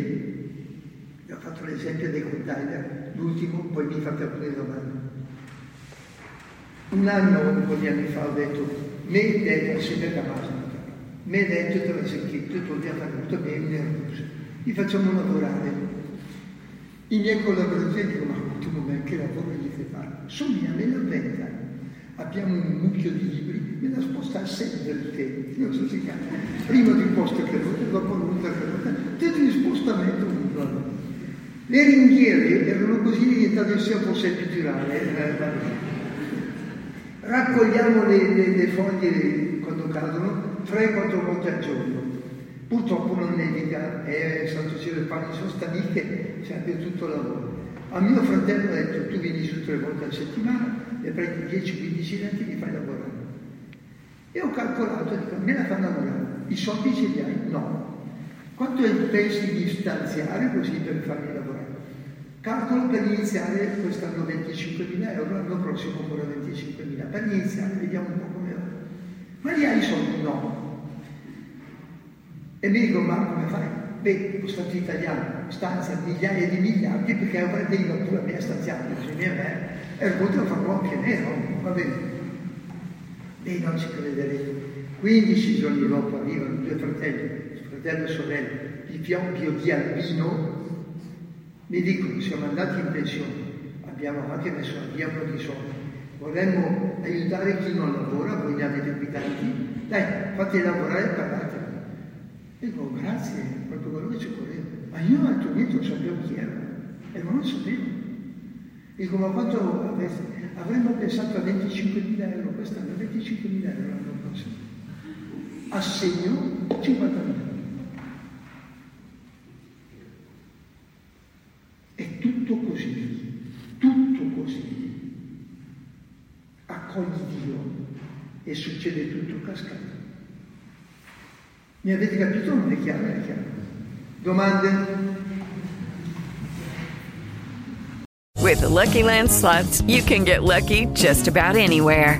vi ho fatto l'esempio dei container, l'ultimo, poi mi fate alcune domande. Un anno, un po' di anni fa, ho detto, me detto, sempre da base, me detto, te l'ho sentito, tu mi ha fatto bene, nervoso. Li facciamo lavorare. I miei collaboratori dicono, ma tu non che lavoro gli fai fare? Sommi a me la venta abbiamo un mucchio di libri, me la sposta sempre il tempo, non so si chiama, prima di un posto che non dopo un'altra che non tutto in spostamento uno. Le ringhiere erano così diventate sia forse epidurale. Eh, Raccogliamo le, le, le, foglie quando cadono 3-4 volte al giorno. Purtroppo non nevica, è Santo Cielo e Pani sono staniche, serve tutto il lavoro. A mio fratello ho detto tu vieni su tre volte a settimana, e prendi 10-15 letti e li fai lavorare. E ho calcolato, dico, me la fanno lavorare, i soldi ce li hai? No. Quanto pensi di stanziare così per farli lavorare? Calcolo per iniziare quest'anno 25.000 euro, l'anno prossimo ancora 25.000. Per iniziare, vediamo un po' come va. Ma li hai i soldi? No. E mi dico, ma come fai? Beh, lo Stato italiano stanzia migliaia di miliardi perché avrei pure a me stanziato, così a me e il voto lo farò anche nero, va bene. E non ci crederete. 15 giorni dopo arrivano due fratelli, fratello e sorella, di Piompio di Albino, mi dicono, siamo andati in pensione, abbiamo anche messo un po' di soldi, vorremmo aiutare chi non lavora, voi ne avete qui tanti, dai, fate lavorare e pagatelo. E dico, grazie, proprio quello che ci occorreva. Ma io altrimenti non sapevo chi era, e non lo sapevo. Dico, ma quanto avremmo pensato a 25.000 euro quest'anno, 25.000 euro l'anno prossimo. Assegno 50.000 euro. È tutto così, tutto così. Accogli Dio e succede tutto cascato. Mi avete capito? Non è chiaro? È chiaro. Domande? With the Lucky Land slots, you can get lucky just about anywhere.